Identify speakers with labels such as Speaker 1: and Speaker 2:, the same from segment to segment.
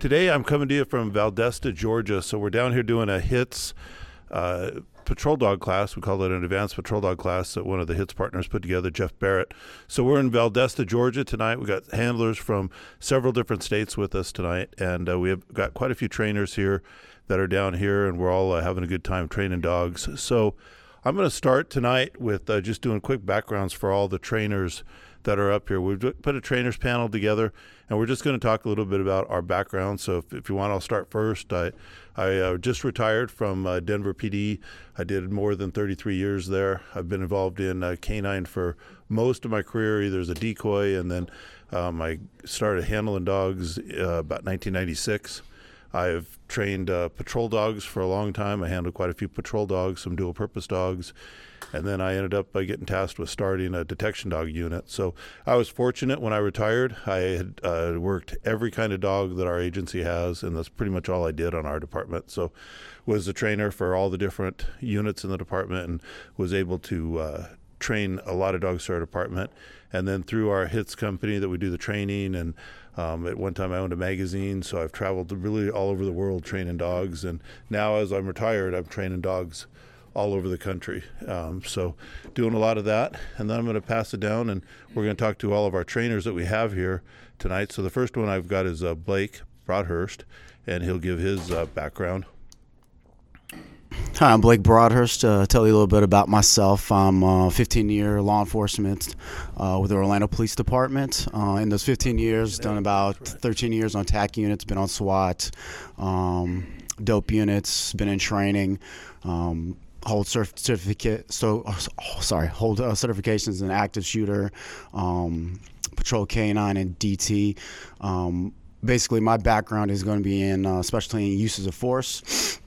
Speaker 1: Today I'm coming to you from Valdosta, Georgia. So we're down here doing a Hits uh, patrol dog class. We call it an advanced patrol dog class that one of the HITS partners put together, Jeff Barrett. So we're in Valdosta, Georgia tonight. We got handlers from several different states with us tonight, and uh, we have got quite a few trainers here that are down here, and we're all uh, having a good time training dogs. So I'm going to start tonight with uh, just doing quick backgrounds for all the trainers that are up here. We've put a trainers panel together, and we're just going to talk a little bit about our background. So, if, if you want, I'll start first. I I uh, just retired from uh, Denver PD. I did more than 33 years there. I've been involved in uh, canine for most of my career, either as a decoy, and then um, I started handling dogs uh, about 1996. I've trained uh, patrol dogs for a long time. I handled quite a few patrol dogs, some dual purpose dogs and then I ended up by getting tasked with starting a detection dog unit. So I was fortunate when I retired. I had uh, worked every kind of dog that our agency has, and that's pretty much all I did on our department. So was a trainer for all the different units in the department, and was able to uh, train a lot of dogs to our department. And then through our HITS company that we do the training and um, at one time, I owned a magazine, so I've traveled really all over the world training dogs. And now, as I'm retired, I'm training dogs all over the country. Um, so, doing a lot of that. And then I'm going to pass it down and we're going to talk to all of our trainers that we have here tonight. So, the first one I've got is uh, Blake Broadhurst, and he'll give his uh, background.
Speaker 2: Hi, I'm Blake Broadhurst. Uh, tell you a little bit about myself. I'm a 15 year law enforcement uh, with the Orlando Police Department. Uh, in those 15 years, done about 13 years on TAC units, been on SWAT, um, dope units, been in training. Um, hold certificate. So oh, sorry, hold uh, certifications in active shooter, um, patrol K9, and DT. Um, basically, my background is going to be in, uh, especially in uses of force.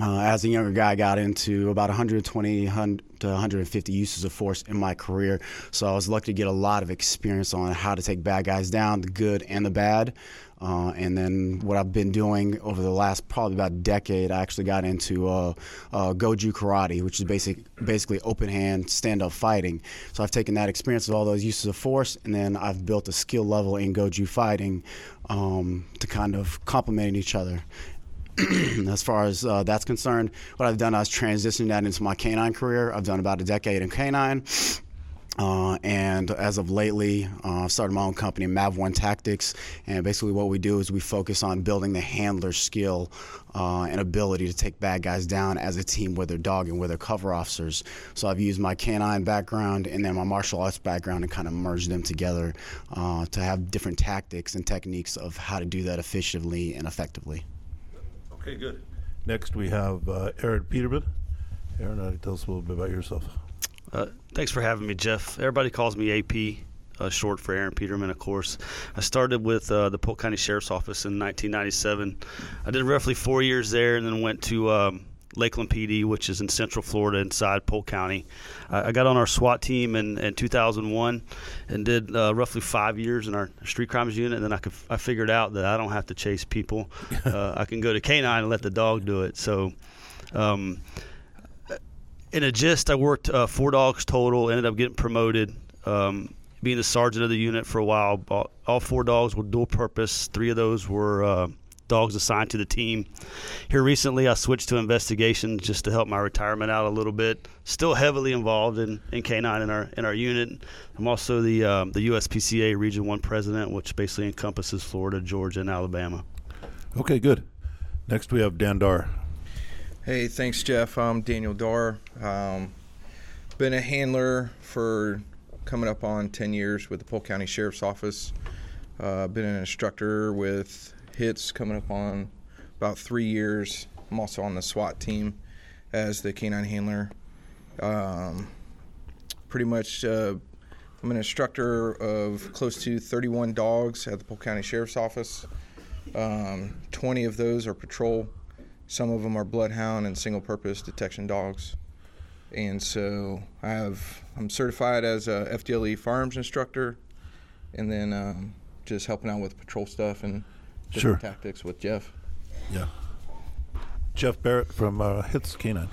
Speaker 2: Uh, as a younger guy, I got into about 120 to 150 uses of force in my career. So I was lucky to get a lot of experience on how to take bad guys down, the good and the bad. Uh, and then what I've been doing over the last probably about a decade, I actually got into uh, uh, Goju Karate, which is basic, basically open hand stand up fighting. So I've taken that experience of all those uses of force, and then I've built a skill level in Goju fighting um, to kind of complement each other. as far as uh, that's concerned, what I've done, I was transitioning that into my canine career. I've done about a decade in canine. Uh, and as of lately, uh, I've started my own company, Mav1 Tactics. And basically, what we do is we focus on building the handler skill uh, and ability to take bad guys down as a team with their dog and with their cover officers. So I've used my canine background and then my martial arts background and kind of merged them together uh, to have different tactics and techniques of how to do that efficiently and effectively.
Speaker 1: Okay, good. Next, we have uh, Aaron Peterman. Aaron, uh, tell us a little bit about yourself.
Speaker 3: Uh, thanks for having me, Jeff. Everybody calls me AP, uh, short for Aaron Peterman, of course. I started with uh, the Polk County Sheriff's Office in 1997. I did roughly four years there, and then went to um, Lakeland PD, which is in Central Florida, inside Polk County. I, I got on our SWAT team in, in 2001 and did uh, roughly five years in our street crimes unit. And then I could I figured out that I don't have to chase people. Uh, I can go to canine and let the dog do it. So. Um, in a gist, I worked uh, four dogs total. Ended up getting promoted, um, being the sergeant of the unit for a while. All, all four dogs were dual purpose. Three of those were uh, dogs assigned to the team. Here recently, I switched to investigation just to help my retirement out a little bit. Still heavily involved in, in K9 in our in our unit. I'm also the um, the USPCA Region One president, which basically encompasses Florida, Georgia, and Alabama.
Speaker 1: Okay, good. Next, we have Dan Dar.
Speaker 4: Hey, thanks, Jeff. I'm Daniel Dar. Um, been a handler for coming up on 10 years with the Polk County Sheriff's Office. Uh, been an instructor with HITS coming up on about three years. I'm also on the SWAT team as the canine handler. Um, pretty much, uh, I'm an instructor of close to 31 dogs at the Polk County Sheriff's Office. Um, 20 of those are patrol. Some of them are bloodhound and single purpose detection dogs. And so I have I'm certified as a FDLE firearms instructor, and then um, just helping out with patrol stuff and different
Speaker 1: Sure.
Speaker 4: tactics with Jeff.
Speaker 1: Yeah. Jeff Barrett from uh, Hits Canine.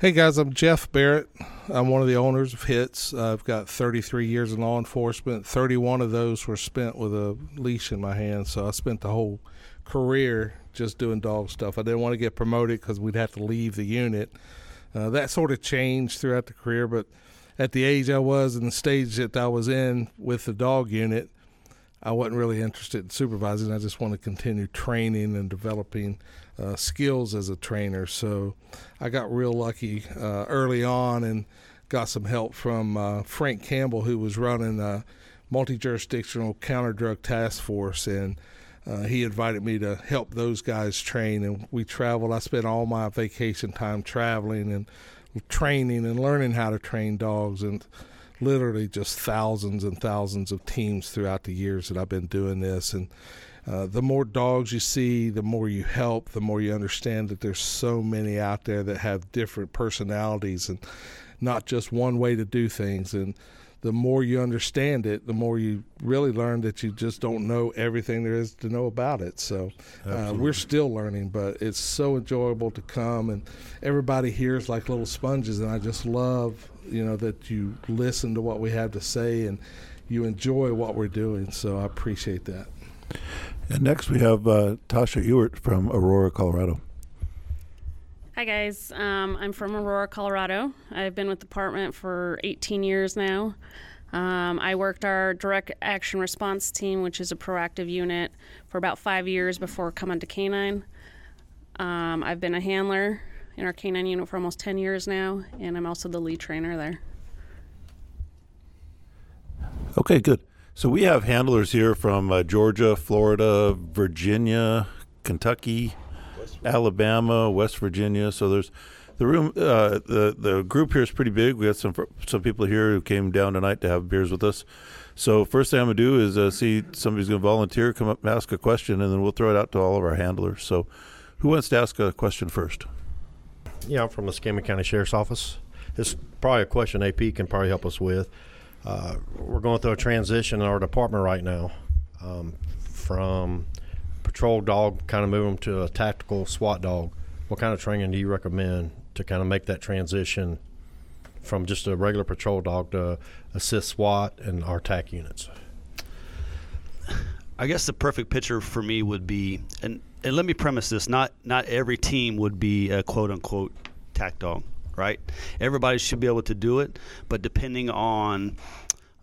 Speaker 5: Hey guys, I'm Jeff Barrett. I'm one of the owners of HITS. I've got 33 years in law enforcement. 31 of those were spent with a leash in my hand, so I spent the whole career just doing dog stuff. I didn't want to get promoted because we'd have to leave the unit. Uh, that sort of changed throughout the career, but at the age I was and the stage that I was in with the dog unit, I wasn't really interested in supervising. I just want to continue training and developing uh, skills as a trainer. So I got real lucky uh, early on and got some help from uh, Frank Campbell, who was running a multi jurisdictional counter drug task force. And uh, he invited me to help those guys train. And we traveled. I spent all my vacation time traveling and training and learning how to train dogs. And literally just thousands and thousands of teams throughout the years that I've been doing this. And uh, the more dogs you see, the more you help, the more you understand that there's so many out there that have different personalities and not just one way to do things. And the more you understand it, the more you really learn that you just don't know everything there is to know about it. So uh, we're still learning, but it's so enjoyable to come and everybody here is like little sponges. And I just love, you know, that you listen to what we have to say and you enjoy what we're doing. So I appreciate that.
Speaker 1: And next we have uh, Tasha Ewert from Aurora, Colorado.
Speaker 6: Hi guys, um, I'm from Aurora, Colorado. I've been with the department for 18 years now. Um, I worked our direct action response team, which is a proactive unit, for about five years before coming to Canine. Um, I've been a handler in our Canine unit for almost 10 years now, and I'm also the lead trainer there.
Speaker 1: Okay, good. So we have handlers here from uh, Georgia, Florida, Virginia, Kentucky, Alabama, West Virginia. So there's the room. Uh, the the group here is pretty big. We got some some people here who came down tonight to have beers with us. So first thing I'm gonna do is uh, see somebody's gonna volunteer, come up and ask a question, and then we'll throw it out to all of our handlers. So who wants to ask a question first?
Speaker 7: Yeah, I'm from the Escambia County Sheriff's Office. It's probably a question AP can probably help us with. Uh, we're going through a transition in our department right now um, from patrol dog, kind of move them to a tactical SWAT dog. What kind of training do you recommend to kind of make that transition from just a regular patrol dog to assist SWAT and our TAC units?
Speaker 3: I guess the perfect picture for me would be, and, and let me premise this: not not every team would be a quote unquote tac dog, right? Everybody should be able to do it, but depending on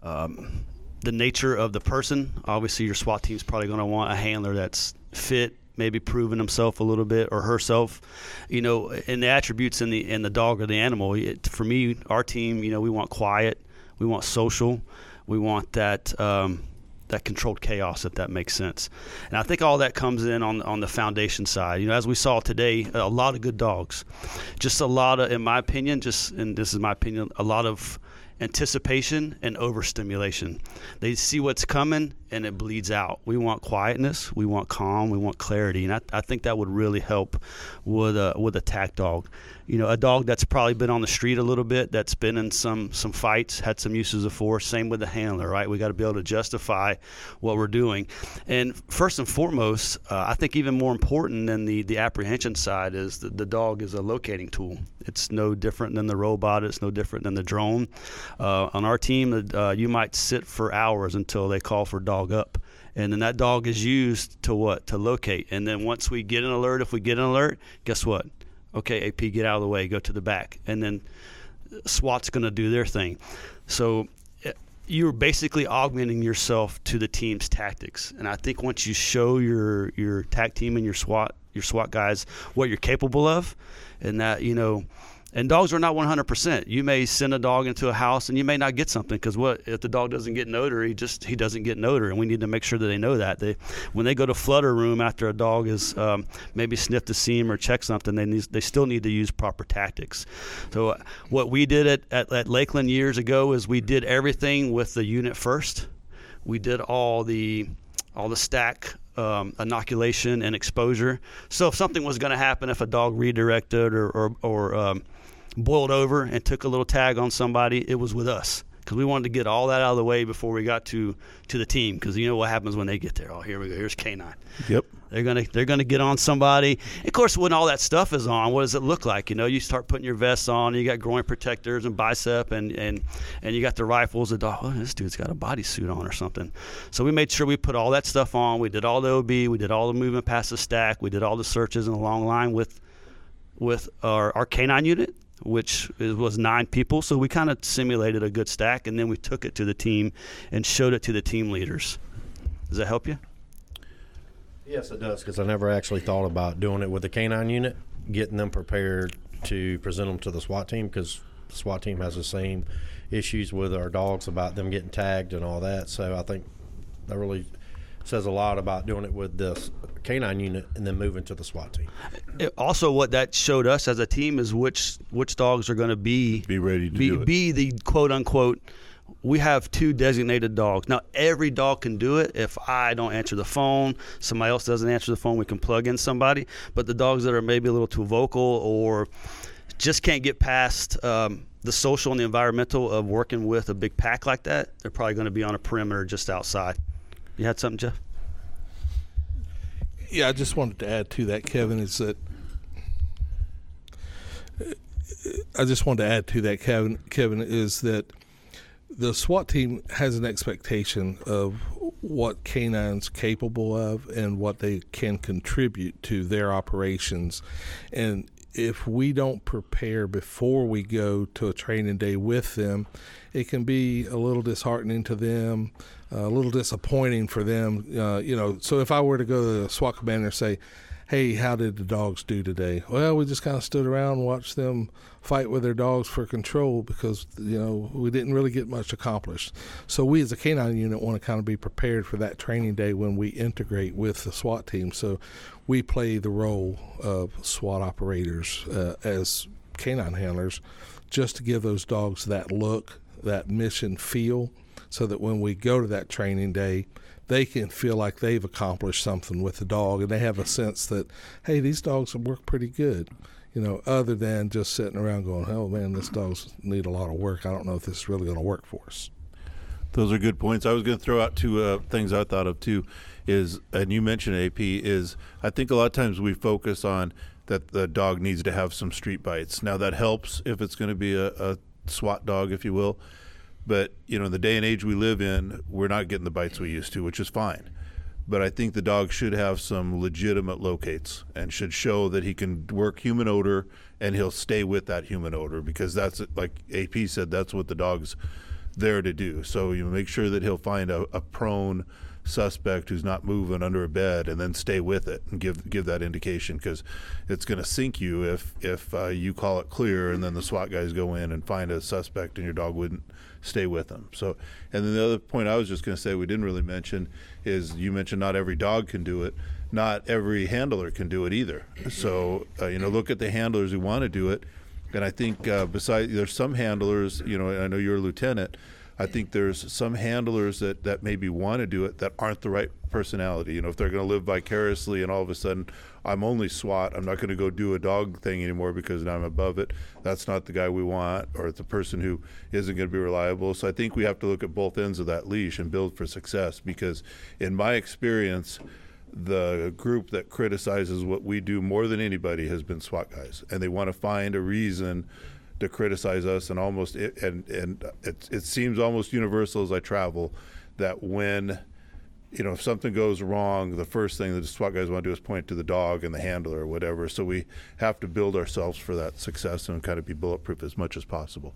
Speaker 3: um, the nature of the person, obviously your SWAT team's probably going to want a handler that's fit, maybe proven himself a little bit or herself, you know, and the attributes in the in the dog or the animal. It, for me, our team, you know, we want quiet, we want social, we want that. Um, that controlled chaos, if that makes sense. And I think all that comes in on on the foundation side. You know, as we saw today, a lot of good dogs, just a lot of, in my opinion, just and this is my opinion, a lot of anticipation and overstimulation. They see what's coming and it bleeds out. We want quietness, we want calm, we want clarity, and I, I think that would really help with a with a tac dog. You know, a dog that's probably been on the street a little bit, that's been in some some fights, had some uses of force. Same with the handler, right? We got to be able to justify what we're doing. And first and foremost, uh, I think even more important than the the apprehension side is that the dog is a locating tool. It's no different than the robot. It's no different than the drone. Uh, on our team, uh, you might sit for hours until they call for dog up. And then that dog is used to what? To locate. And then once we get an alert if we get an alert guess what? Okay ap get out of the way. Go to the back. And then swat's going to do their thing. So eh, you're basically augmenting yourself to the team's tactics. And i think once you show your your tac team and your swat your swat guys what you're capable of and that you know and dogs are not 100%. You may send a dog into a house and you may not get something because what if the dog doesn't get an odor? He just he doesn't get an odor, and we need to make sure that they know that. They when they go to flutter room after a dog is um, maybe sniffed a seam or checked something, they need, they still need to use proper tactics. So uh, what we did at, at, at Lakeland years ago is we did everything with the unit first. We did all the all the stack um, inoculation and exposure. So if something was going to happen, if a dog redirected or or, or um, boiled over and took a little tag on somebody, it was with us because we wanted to get all that out of the way before we got to to the team. Because you know what happens when they get there. Oh, here we go. Here's K9.
Speaker 1: Yep.
Speaker 3: They're gonna they're gonna get on somebody. Of course, when all that stuff is on, what does it look like? You know, you start putting your vests on. You got groin protectors and bicep, and and and you got the rifles. The dog, oh, this dude's got a bodysuit on or something. So we made sure we put all that stuff on. We did all the OB. We did all the movement past the stack. We did all the searches in the long line with with our, our canine unit, which was nine people. So we kind of simulated a good stack, and then we took it to the team and showed it to the team leaders. Does that help you?
Speaker 7: Yes, it does because I never actually thought about doing it with the canine unit, getting them prepared to present them to the SWAT team because the SWAT team has the same issues with our dogs about them getting tagged and all that. So I think that really says a lot about doing it with this canine unit and then moving to the SWAT team.
Speaker 3: It- also, what that showed us as a team is which which dogs are going to be
Speaker 1: Be ready to
Speaker 3: be,
Speaker 1: do it.
Speaker 3: be the quote unquote. We have two designated dogs. Now, every dog can do it. If I don't answer the phone, somebody else doesn't answer the phone, we can plug in somebody. But the dogs that are maybe a little too vocal or just can't get past um, the social and the environmental of working with a big pack like that, they're probably going to be on a perimeter just outside. You had something, Jeff?
Speaker 5: Yeah, I just wanted to add to that, Kevin, is that I just wanted to add to that, Kevin, Kevin, is that the SWAT team has an expectation of what K9's capable of and what they can contribute to their operations. And if we don't prepare before we go to a training day with them, it can be a little disheartening to them, a little disappointing for them. Uh, you know, so if I were to go to the SWAT commander and say, hey, how did the dogs do today? Well, we just kind of stood around and watched them fight with their dogs for control because, you know, we didn't really get much accomplished. So we as a canine unit want to kind of be prepared for that training day when we integrate with the SWAT team. So we play the role of SWAT operators uh, as canine handlers just to give those dogs that look, that mission feel, so that when we go to that training day, they can feel like they've accomplished something with the dog and they have a sense that, hey, these dogs worked pretty good. You know, other than just sitting around going, oh man, this dog's need a lot of work. I don't know if this is really going to work for us.
Speaker 1: Those are good points. I was going to throw out two uh, things I thought of too. Is and you mentioned AP is I think a lot of times we focus on that the dog needs to have some street bites. Now that helps if it's going to be a, a SWAT dog, if you will. But you know, in the day and age we live in, we're not getting the bites we used to, which is fine. But I think the dog should have some legitimate locates and should show that he can work human odor and he'll stay with that human odor because that's like AP said, that's what the dog's there to do. So you make sure that he'll find a, a prone suspect who's not moving under a bed and then stay with it and give give that indication because it's going to sink you if if uh, you call it clear and then the SWAT guys go in and find a suspect and your dog wouldn't stay with them. So and then the other point I was just going to say we didn't really mention is you mentioned not every dog can do it. Not every handler can do it either. So uh, you know look at the handlers who want to do it. And I think uh, besides there's some handlers, you know, I know you're a lieutenant. I think there's some handlers that, that maybe want to do it that aren't the right personality. You know, if they're going to live vicariously and all of a sudden I'm only SWAT, I'm not going to go do a dog thing anymore because now I'm above it. That's not the guy we want, or the person who isn't going to be reliable. So I think we have to look at both ends of that leash and build for success because, in my experience, the group that criticizes what we do more than anybody has been SWAT guys, and they want to find a reason to criticize us, and almost it, and and it, it seems almost universal as I travel that when you know if something goes wrong, the first thing that the SWAT guys want to do is point to the dog and the handler or whatever. So we have to build ourselves for that success and kind of be bulletproof as much as possible.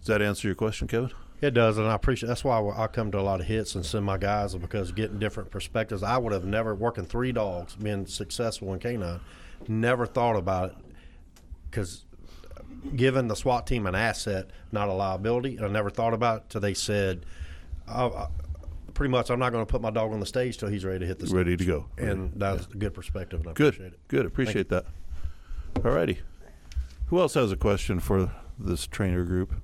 Speaker 1: Does that answer your question, Kevin?
Speaker 7: It does, and I appreciate. That's why I come to a lot of hits and send my guys because getting different perspectives. I would have never working three dogs, being successful in canine, never thought about it because giving the SWAT team an asset, not a liability. I never thought about it till they said, I, I, pretty much, I'm not going to put my dog on the stage till he's ready to hit the stage.
Speaker 1: Ready to go.
Speaker 7: And that's a good perspective, and I
Speaker 1: Good.
Speaker 7: appreciate it.
Speaker 1: Good. Appreciate that. All righty. Who else has a question for this trainer group?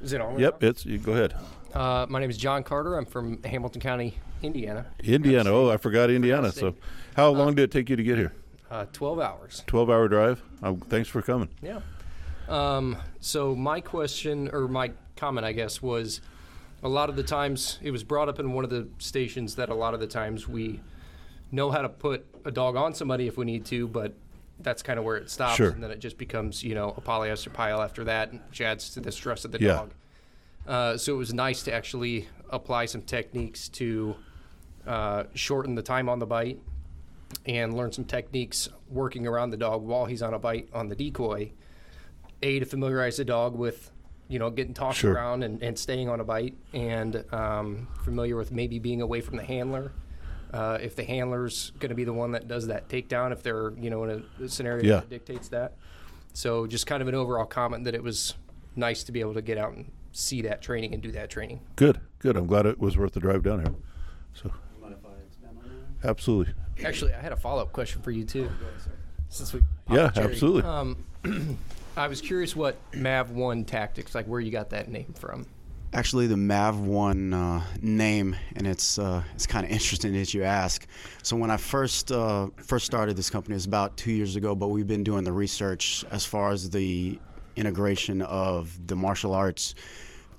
Speaker 8: Is it on?
Speaker 1: Yep, it's you go ahead.
Speaker 8: Uh, my name is John Carter. I'm from Hamilton County, Indiana.
Speaker 1: Indiana. Oh, I forgot Indiana. So, how long did it take you to get here?
Speaker 8: Uh, 12 hours.
Speaker 1: 12 hour drive. Um, thanks for coming.
Speaker 8: Yeah. Um, so my question or my comment, I guess, was a lot of the times it was brought up in one of the stations that a lot of the times we know how to put a dog on somebody if we need to, but that's kind of where it stops,
Speaker 1: Sure.
Speaker 8: and then it just becomes you know a polyester pile after that, which adds to the stress of the
Speaker 1: Yeah.
Speaker 8: dog. Uh, so it was nice to actually apply some techniques to uh, shorten the time on the bite and learn some techniques working around the dog while he's on a bite on the decoy. A to familiarize the dog with, you know, getting tossed
Speaker 1: Sure.
Speaker 8: around and, and staying on a bite, and um, familiar with maybe being away from the handler. Uh, if the handler's going to be the one that does that takedown, if they're you know in a scenario
Speaker 1: Yeah.
Speaker 8: that dictates that. So just kind of an overall comment that it was nice to be able to get out and see that training and do that training.
Speaker 1: Good, good. I'm glad it was worth the drive down here. So, absolutely.
Speaker 8: Actually, I had a follow up question for you too. Since we
Speaker 1: Yeah,
Speaker 8: popped the cherry.
Speaker 1: absolutely.
Speaker 8: Um, I was curious what Mav One tactics, like where you got that name from.
Speaker 2: Actually, the Mav One uh, name, and it's uh, it's kind of interesting that you ask. So when I first uh, first started this company, it was about two years ago. But we've been doing the research as far as the integration of the martial arts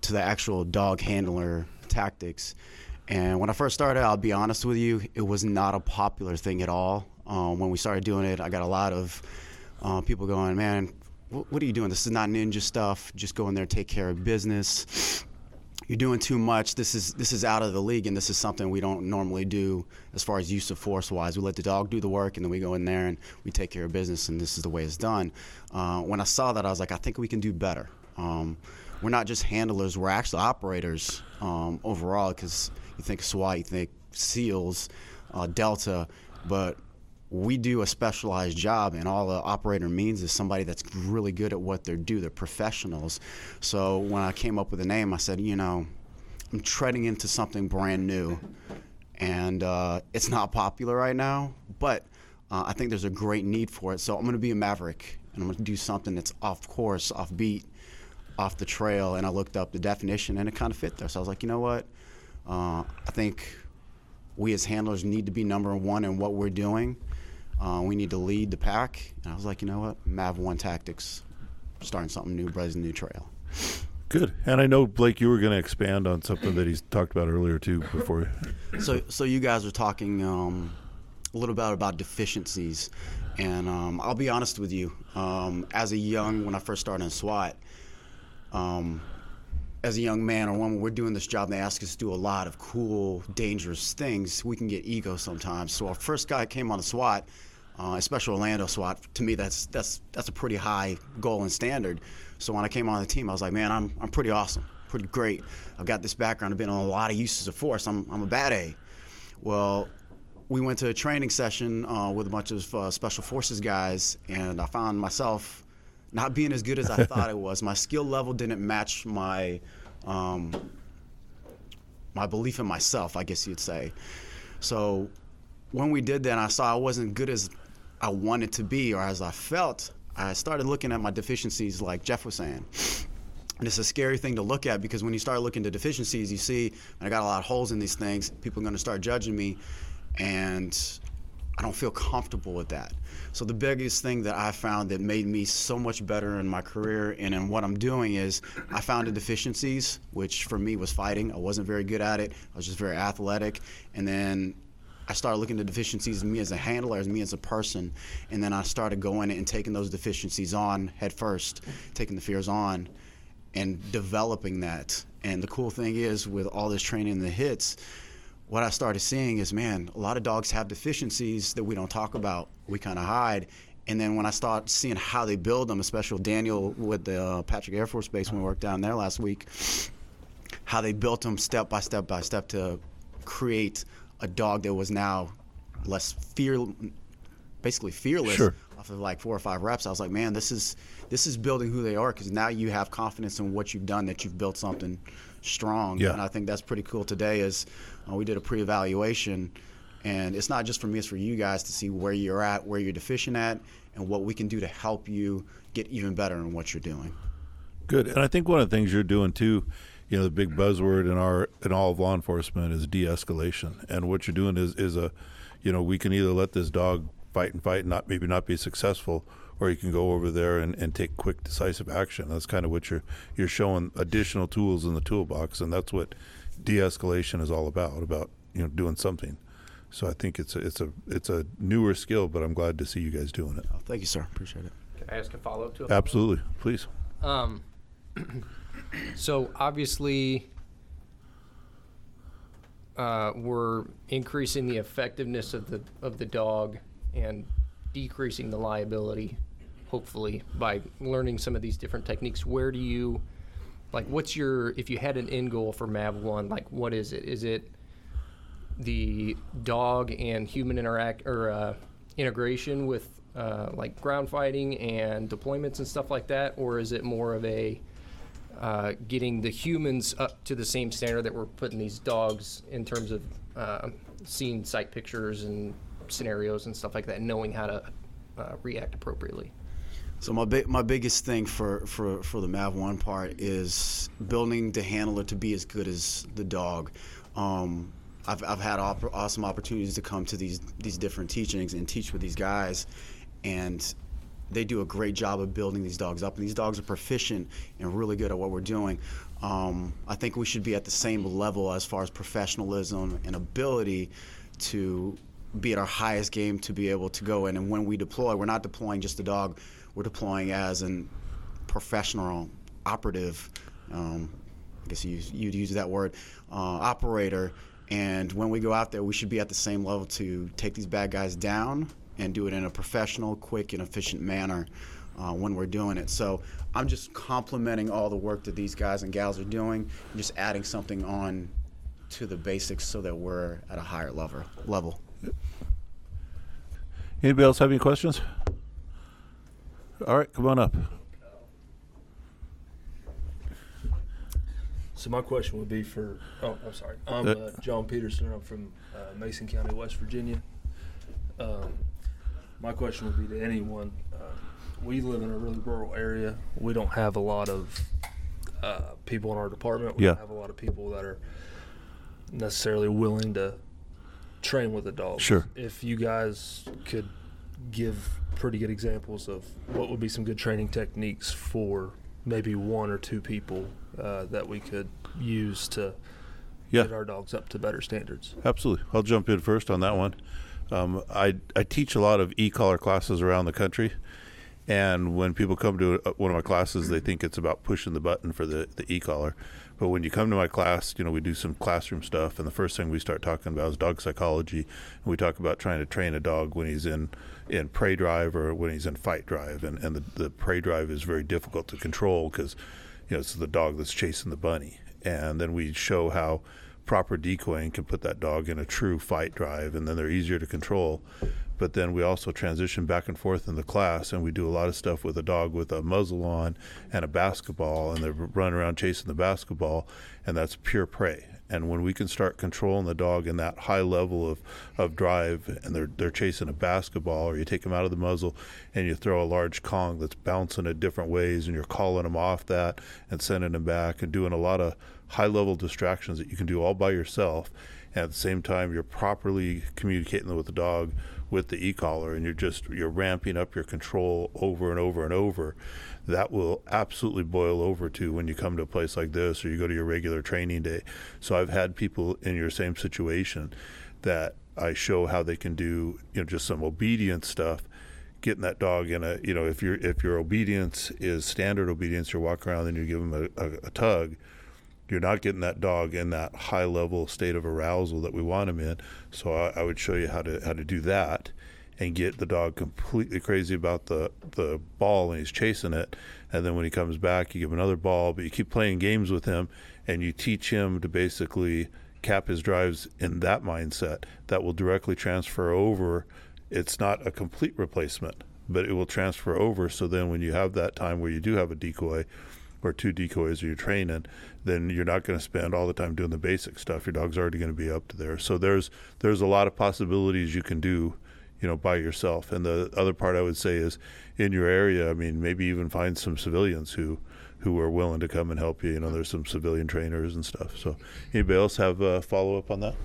Speaker 2: to the actual dog handler tactics. And when I first started, I'll be honest with you, it was not a popular thing at all. Um, when we started doing it, I got a lot of uh, people going, "Man, wh- what are you doing? This is not ninja stuff. Just go in there, take care of business." you're doing too much. This is this is out of the league, and this is something we don't normally do as far as use of force wise. We let the dog do the work, and then we go in there and we take care of business, and this is the way it's done. Uh, when I saw that, I was like, I think we can do better. Um, we're not just handlers; we're actually operators um, overall. Because you think SWAT, you think SEALs, uh, Delta, but we do a specialized job, and all the operator means is somebody that's really good at what they do. They're professionals. So when I came up with a name, I said, you know, I'm treading into something brand new, and uh, it's not popular right now, but uh, I think there's a great need for it. So I'm going to be a maverick, and I'm going to do something that's off course, off beat, off the trail. And I looked up the definition, and it kind of fit there. So I was like, you know what? Uh, I think we as handlers need to be number one in what we're doing. Uh, we need to lead the pack. And I was like, you know what? Mav One Tactics, starting something new, blazing a new trail.
Speaker 1: Good. And I know Blake, you were going to expand on something that he's talked about earlier too. Before,
Speaker 2: So, so you guys are talking um, a little bit about deficiencies, and um, I'll be honest with you. Um, as a young, when I first started in SWAT, um, as a young man or woman, we're doing this job. and They ask us to do a lot of cool, dangerous things. We can get ego sometimes. So our first guy came on a SWAT, uh, a Special Orlando SWAT. To me, that's that's that's a pretty high goal and standard. So when I came on the team, I was like, man, I'm I'm pretty awesome, pretty great. I've got this background. I've been on a lot of uses of force. I'm I'm a bad A. Well, we went to a training session uh, with a bunch of uh, special forces guys, and I found myself not being as good as I thought it was. My skill level didn't match my um, my belief in myself, I guess you'd say. So when we did that, I saw I wasn't good as I wanted to be or as I felt. I started looking at my deficiencies, like Jeff was saying. And it's a scary thing to look at because when you start looking at deficiencies, you see, I got a lot of holes in these things, people are going to start judging me, and I don't feel comfortable with that. So the biggest thing that I found that made me so much better in my career and in what I'm doing is I found the deficiencies, which for me was fighting. I wasn't very good at it. I was just very athletic, and then I started looking at the deficiencies in me as a handler, as me as a person, and then I started going and taking those deficiencies on head first, taking the fears on, and developing that. And the cool thing is, with all this training and the hits, what I started seeing is, man, a lot of dogs have deficiencies that we don't talk about. We kind of hide. And then when I start seeing how they build them, especially Daniel with the uh, Patrick Air Force Base when we worked down there last week, how they built them step by step by step to create a dog that was now less fear, basically fearless
Speaker 1: Sure.
Speaker 2: Off of like four or five reps. I was like, man, this is this is building who they are because now you have confidence in what you've done that you've built something strong.
Speaker 1: Yeah.
Speaker 2: And I think that's pretty cool today. Is uh, we did a pre-evaluation, and it's not just for me; it's for you guys to see where you're at, where you're deficient at, and what we can do to help you get even better in what you're doing.
Speaker 1: Good, and I think one of the things you're doing too, you know, the big buzzword in our in all of law enforcement is de-escalation, and what you're doing is is a, you know, we can either let this dog fight and fight and not maybe not be successful, or you can go over there and, and take quick decisive action. That's kind of what you're you're showing additional tools in the toolbox, and that's what de-escalation is all about. About you know doing something. So I think it's a, it's a it's a newer skill, but I'm glad to see you guys doing it.
Speaker 2: Oh, thank you, sir. Appreciate it.
Speaker 8: Can I ask a follow up to it?
Speaker 1: Absolutely, please.
Speaker 8: Um, so obviously, uh, we're increasing the effectiveness of the of the dog and decreasing the liability, hopefully by learning some of these different techniques. Where do you, like, what's your if you had an end goal for Mav One? Like, what is it? Is it the dog and human interact or uh, integration with uh, like ground fighting and deployments and stuff like that, or is it more of a uh, getting the humans up to the same standard that we're putting these dogs in terms of uh, seeing sight pictures and scenarios and stuff like that, knowing how to uh, react appropriately?
Speaker 2: So my big, my biggest thing for, for, for the Mav One part is building the handler to be as good as the dog. Um, I've, I've had op- awesome opportunities to come to these these different teachings and teach with these guys, and they do a great job of building these dogs up. And these dogs are proficient and really good at what we're doing. Um, I think we should be at the same level as far as professionalism and ability to be at our highest game to be able to go in. And when we deploy, we're not deploying just a dog, we're deploying as a professional operative. Um, I guess you, you'd use that word, uh, operator. And when we go out there, we should be at the same level to take these bad guys down and do it in a professional, quick, and efficient manner uh, when we're doing it. So I'm just complimenting all the work that these guys and gals are doing, and just adding something on to the basics so that we're at a higher level. Level.
Speaker 1: Anybody else have any questions? All right, come on up.
Speaker 9: So my question would be for, oh, I'm sorry. I'm
Speaker 1: Uh,
Speaker 9: uh, John Peterson. I'm from uh, Mason County, West Virginia. Um, my question would be to anyone. Uh, we live in a really rural area. We don't have a lot of uh, people in our department. We
Speaker 1: Yeah.
Speaker 9: don't have a lot of people that are necessarily willing to train with dogs.
Speaker 1: Sure.
Speaker 9: If you guys could give pretty good examples of what would be some good training techniques for maybe one or two people uh, that we could use to
Speaker 1: Yeah.
Speaker 9: get our dogs up to better standards.
Speaker 1: Absolutely. I'll jump in first on that one. Um, I, I teach a lot of e-collar classes around the country. And when people come to uh, one of my classes, they think it's about pushing the button for the, the e-collar. But when you come to my class, you know, we do some classroom stuff. And the first thing we start talking about is dog psychology. And we talk about trying to train a dog when he's in, in prey drive or when he's in fight drive. And, and the, the prey drive is very difficult to control because, you know, it's the dog that's chasing the bunny. And then we show how proper decoying can put that dog in a true fight drive, and then they're easier to control. But then we also transition back and forth in the class, and we do a lot of stuff with a dog with a muzzle on and a basketball, and they're running around chasing the basketball, and that's pure prey. And when we can start controlling the dog in that high level of, of drive, and they're they're chasing a basketball, or you take them out of the muzzle, and you throw a large Kong that's bouncing in different ways, and you're calling them off that and sending them back, and doing a lot of high level distractions that you can do all by yourself. At the same time, you're properly communicating with the dog with the e-collar and you're just you're ramping up your control over and over and over. That will absolutely boil over to when you come to a place like this or you go to your regular training day. So i've had people in your same situation that i show how they can do you know just some obedience stuff. Getting that dog in a you know if your if your obedience is standard obedience you're walking around and you give them a, a, a tug you're not getting that dog in that high level state of arousal that we want him in. So I, I, would show you how to how to do that and get the dog completely crazy about the the ball and he's chasing it. And then when he comes back, you give him another ball, but you keep playing games with him and you teach him to basically cap his drives in that mindset that will directly transfer over. It's not a complete replacement, but it will transfer over. So then when you have that time where you do have a decoy or two decoys or you're training, then you're not going to spend all the time doing the basic stuff. Your dog's already going to be up to there. So there's there's a lot of possibilities you can do, you know, by yourself. And the other part I would say is in your area, I mean, maybe even find some civilians who who are willing to come and help you. You know, there's some civilian trainers and stuff. So, anybody else have a follow up on that?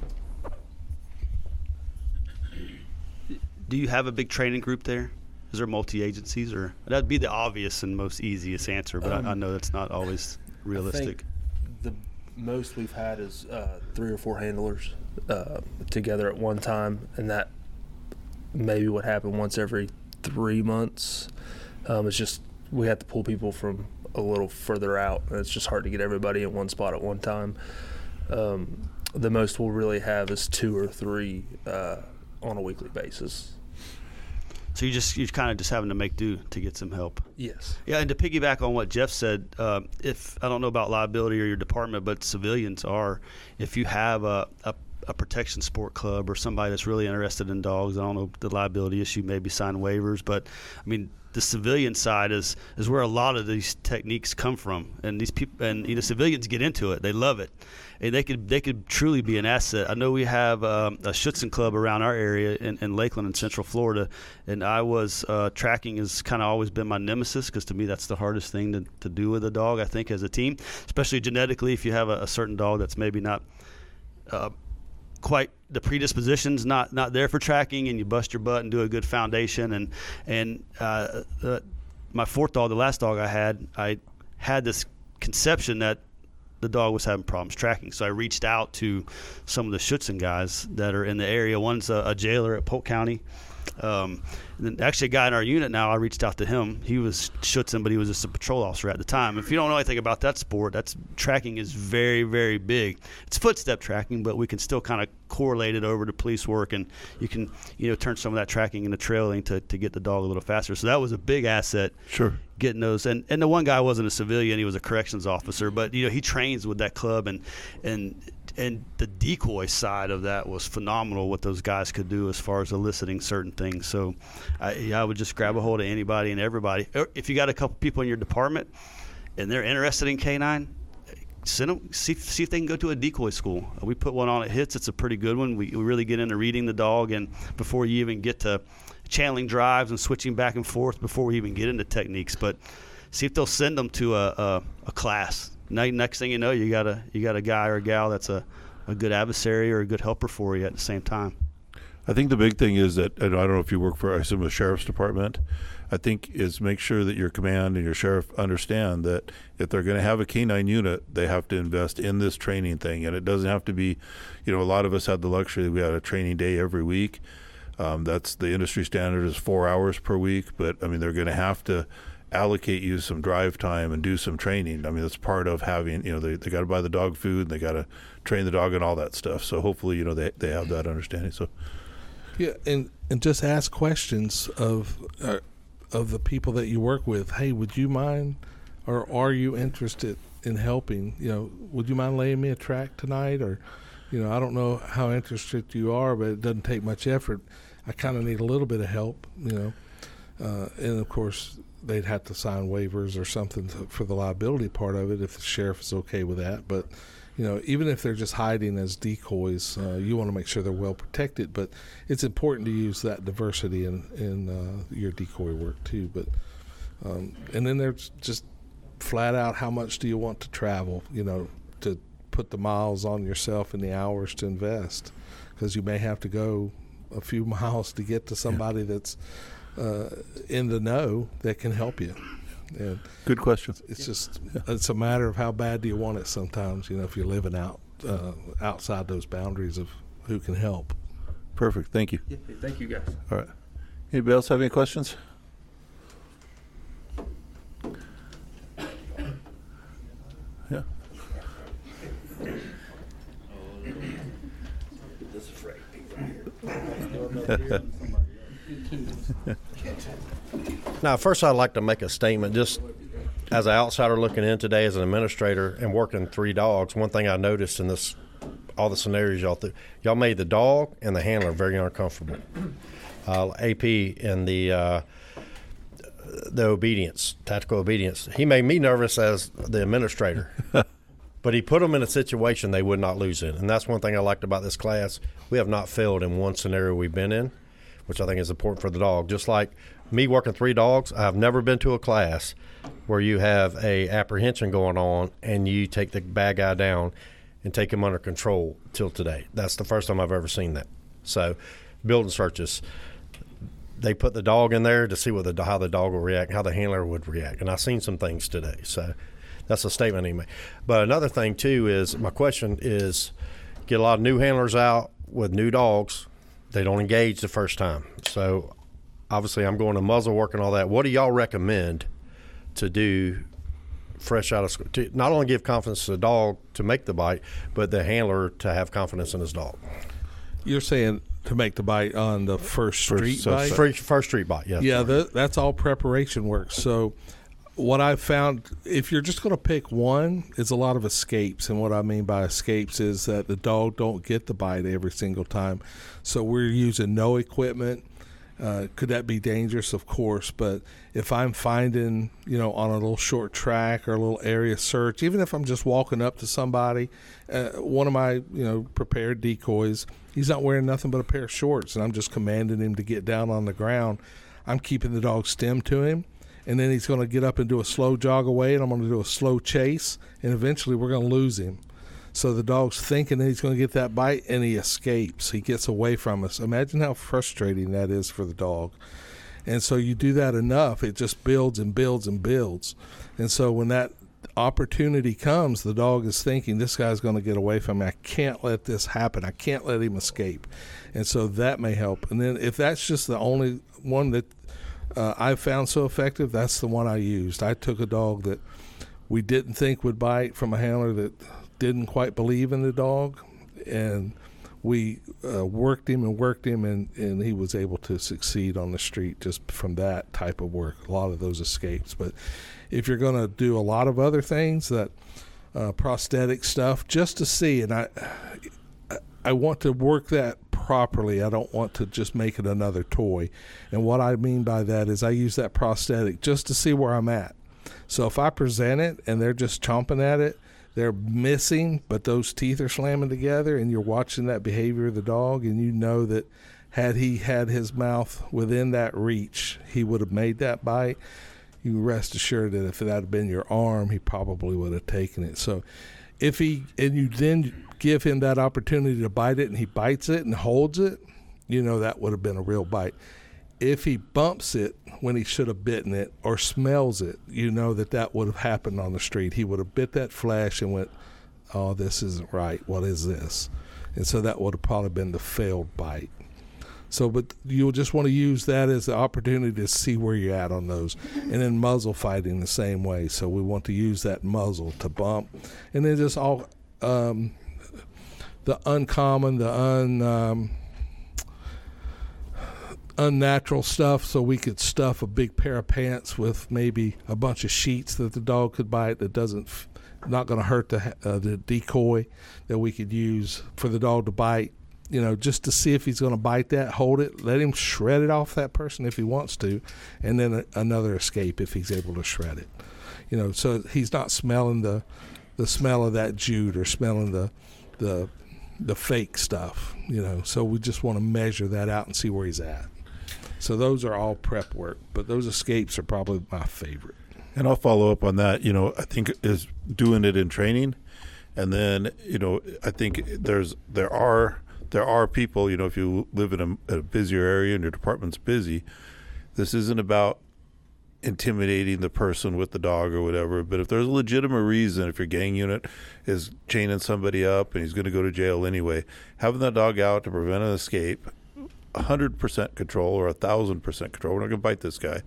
Speaker 3: Do you have a big training group there? Is there multi agencies, or that'd be the obvious and most easiest answer? But
Speaker 9: Um,
Speaker 3: I, I know that's not always realistic.
Speaker 9: the most we've had is uh, three or four handlers uh, together at one time, and that maybe would happen once every three months. Um, it's just we have to pull people from a little further out, and it's just hard to get everybody in one spot at one time. Um, the most we'll really have is two or three uh, on a weekly basis.
Speaker 3: So you just you're kind of just having to make do to get some help.
Speaker 9: Yes.
Speaker 3: Yeah, and to piggyback on what Jeff said, uh, if I don't know about liability or your department, but civilians are, if you have a, a, a protection sport club or somebody that's really interested in dogs, I don't know the liability issue, maybe sign waivers, but I mean the civilian side is is where a lot of these techniques come from, and these people and you know civilians get into it, they love it, and they could they could truly be an asset. I know we have um, a Schutzhund club around our area in, in Lakeland in Central Florida, and I was uh, tracking has kind of always been my nemesis because to me that's the hardest thing to, to do with a dog. I think as a team, especially genetically, if you have a, a certain dog that's maybe not. Uh, quite the predispositions not not there for tracking and you bust your butt and do a good foundation and and uh, uh, my fourth dog the last dog I had I had this conception that the dog was having problems tracking. So I reached out to some of the Schutzhund guys that are in the area. One's a, a jailer at Polk County um, and then actually, a guy in our unit now, I reached out to him. He was Schutzhund, but he was just a patrol officer at the time. If you don't know anything about that sport, that's tracking is very, very big. It's footstep tracking, but we can still kind of correlate it over to police work, and you can, you know, turn some of that tracking into trailing to, to get the dog a little faster. So that was a big asset.
Speaker 1: Sure.
Speaker 3: Getting those, and, and the one guy wasn't a civilian; he was a corrections officer. But you know, he trains with that club, and and and the decoy side of that was phenomenal. What those guys could do as far as eliciting certain things. So, I, I would just grab a hold of anybody and everybody. Uh, if you got a couple people in your department and they're interested in canine, send them see, see if they can go to a decoy school. We put one on at Hits. It's a pretty good one. We, we really get into reading the dog, and before you even get to channeling drives and switching back and forth, before we even get into techniques, but see if they'll send them to a, a, a class. Next thing you know, you got a you got a guy or a gal that's a, a good adversary or a good helper for you at the same time.
Speaker 1: I think the big thing is that, I don't know if you work for, I assume, a sheriff's department. I think is make sure that your command and your sheriff understand that if they're going to have a canine unit, they have to invest in this training thing, and it doesn't have to be, you know, a lot of us had the luxury we had a training day every week. Um, that's the industry standard is four hours per week, but I mean they're going to have to allocate you some drive time and do some training. I mean that's part of having, you know, they, they got to buy the dog food and they got to train the dog and all that stuff. So hopefully, you know, they they have that understanding. So.
Speaker 5: Yeah, and and just ask questions of uh, of the people that you work with. Hey, would you mind, or are you interested in helping? You know, would you mind laying me a track tonight? Or, you know, I don't know how interested you are, but it doesn't take much effort. I kind of need a little bit of help. You know, uh, and of course they'd have to sign waivers or something to, for the liability part of it if the sheriff is okay with that. But you know, even if they're just hiding as decoys, uh, you want to make sure they're well protected. But it's important to use that diversity in in uh, your decoy work too. But um, and then there's just flat out how much do you want to travel? You know, to put the miles on yourself and the hours to invest, because you may have to go a few miles to get to somebody yeah. that's uh, in the know that can help you. And
Speaker 1: Good question.
Speaker 5: It's just it's a matter of how bad do you want it. Sometimes you know if you're living out uh, outside those boundaries of who can help.
Speaker 1: Perfect. Thank you.
Speaker 9: Yeah, thank you, guys.
Speaker 1: All right. Anybody else have any questions? Yeah.
Speaker 7: Now, first, I'd like to make a statement. Just as an outsider looking in today, as an administrator and working three dogs, one thing I noticed in this, all the scenarios y'all th- y'all made the dog and the handler very uncomfortable. Uh, AP and the uh, the obedience, tactical obedience, he made me nervous as the administrator. but he put them in a situation they would not lose in, and that's one thing I liked about this class. We have not failed in one scenario we've been in which I think is important for the dog. Just like me working three dogs, I've never been to a class where you have a apprehension going on and you take the bad guy down and take him under control till today. That's the first time I've ever seen that. So, building searches, they put the dog in there to see what the how the dog will react, how the handler would react, and I've seen some things today. So, that's a statement he made. But another thing too is my question is, get a lot of new handlers out with new dogs. They don't engage the first time. So, obviously, I'm going to muzzle work and all that. What do y'all recommend to do fresh out of school to not only give confidence to the dog to make the bite, but the handler to have confidence in his dog.
Speaker 5: You're saying to make the bite on the first street
Speaker 7: first,
Speaker 5: bite?
Speaker 7: First, first street bite, yes.
Speaker 5: Yeah, the, that's all preparation work. So, what I've found, if you're just going to pick one, is a lot of escapes. And what I mean by escapes is that the dog don't get the bite every single time. So we're using no equipment. Uh, could that be dangerous? Of course, but if I'm finding, you know, on a little short track or a little area search, even if I'm just walking up to somebody, uh, one of my, you know, prepared decoys, he's not wearing nothing but a pair of shorts, and I'm just commanding him to get down on the ground. I'm keeping the dog stem to him, and then he's going to get up and do a slow jog away, and I'm going to do a slow chase, and eventually we're going to lose him. So the dog's thinking that he's going to get that bite, and he escapes. He gets away from us. Imagine how frustrating that is for the dog. And so you do that enough, it just builds and builds and builds. And so when that opportunity comes, the dog is thinking, this guy's going to get away from me. I can't let this happen. I can't let him escape. And so that may help. And then if that's just the only one that uh, I found so effective, that's the one I used. I took a dog that we didn't think would bite from a handler that didn't quite believe in the dog. And we uh, worked him and worked him, and, and he was able to succeed on the street just from that type of work. A lot of those escapes. But if you're going to do a lot of other things, that uh, prosthetic stuff, just to see, and I, I want to work that properly. I don't want to just make it another toy. And what I mean by that is I use that prosthetic just to see where I'm at. So if I present it and they're just chomping at it, they're missing, but those teeth are slamming together, and you're watching that behavior of the dog, and you know that had he had his mouth within that reach, he would have made that bite. You rest assured that if that had been your arm, he probably would have taken it. So, if he and you then give him that opportunity to bite it, and he bites it and holds it, you know that would have been a real bite if he bumps it when he should have bitten it or smells it, you know that that would have happened on the street. He would have bit that flesh and went, "Oh, this isn't right. What is this?" And so that would have probably been the failed bite. So, but you'll just want to use that as the opportunity to see where you're at on those, and then muzzle fighting the same way. So we want to use that muzzle to bump, and then just all um, the uncommon, the un um, unnatural stuff so we could stuff a big pair of pants with maybe a bunch of sheets that the dog could bite that doesn't not going to hurt the uh, the decoy that we could use for the dog to bite you know just to see if he's going to bite that hold it let him shred it off that person if he wants to and then a, another escape if he's able to shred it. You know so he's not smelling the the smell of that jute or smelling the the the fake stuff you know so we just want to measure that out and see where he's at so those are all prep work, but those escapes are probably my favorite.
Speaker 1: And I'll follow up on that. You know, I think is doing it in training, and then you know, I think there's there are there are people. You know, if you live in a, a busier area and your department's busy, this isn't about intimidating the person with the dog or whatever. But if there's a legitimate reason, if your gang unit is chaining somebody up and he's going to go to jail anyway, having that dog out to prevent an escape 100% control or 1,000% control. We're not going to bite this guy.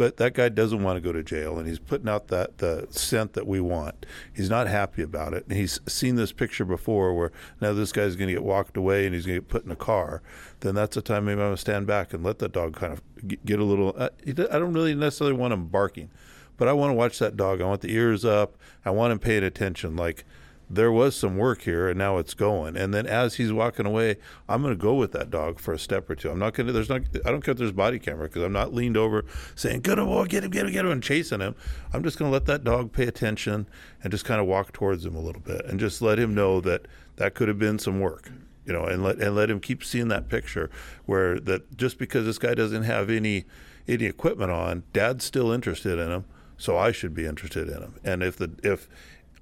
Speaker 1: But that guy doesn't want to go to jail, and he's putting out that the scent that we want. He's not happy about it, and he's seen this picture before where now this guy's going to get walked away and he's going to get put in a car. Then that's the time maybe I'm going to stand back and let that dog kind of get a little. Uh, I don't really necessarily want him barking, but I want to watch that dog. I want the ears up. I want him paying attention, like there was some work here and now it's going. And then as he's walking away, I'm going to go with that dog for a step or two. I'm not going to, there's not, I don't care if there's body camera because I'm not leaned over saying, good oh, boy, get him, get him, get him, and chasing him. I'm just going to let that dog pay attention and just kind of walk towards him a little bit and just let him know that that could have been some work. you know, and let and let him keep seeing that picture where that just because this guy doesn't have any any equipment on, dad's still interested in him, so I should be interested in him. And if the if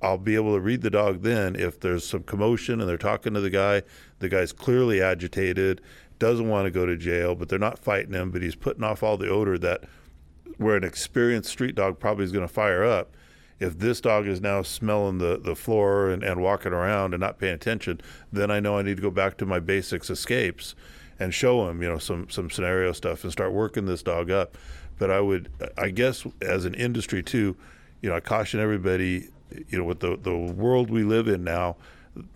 Speaker 1: I'll be able to read the dog then if there's some commotion and they're talking to the guy, the guy's clearly agitated, doesn't want to go to jail, but they're not fighting him, but he's putting off all the odor that where an experienced street dog probably is going to fire up if this dog is now smelling the, the floor and, and walking around and not paying attention, then I know I need to go back to my basics escapes and show him, you know, some, some scenario stuff and start working this dog up. But I would, I guess, as an industry too, you know, I caution everybody, you know, with the, the world we live in now,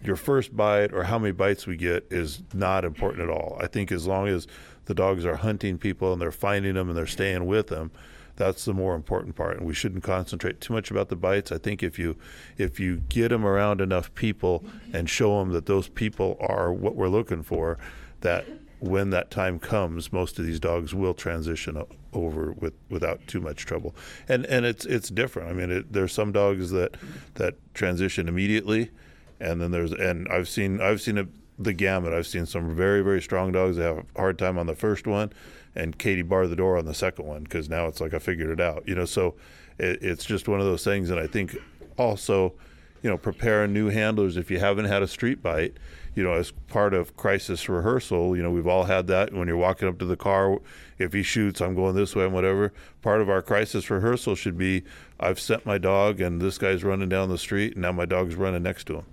Speaker 1: your first bite or how many bites we get is not important at all. I think as long as the dogs are hunting people and they're finding them and they're staying with them, that's the more important part, and we shouldn't concentrate too much about the bites. I think if you if you get them around enough people and show them that those people are what we're looking for, that when that time comes, most of these dogs will transition over with without too much trouble. And and it's it's different. I mean, it, there's some dogs that that transition immediately, and then there's and I've seen I've seen a, the gamut. I've seen some very very strong dogs that have a hard time on the first one, and Katie barred the door on the second one because now it's like I figured it out, you know. So it, it's just one of those things, and I think also, you know, preparing new handlers if you haven't had a street bite, you know, as part of crisis rehearsal. You know, we've all had that when you're walking up to the car. If he shoots, I'm going this way and whatever. Part of our crisis rehearsal should be I've sent my dog, and this guy's running down the street, and now my dog's running next to him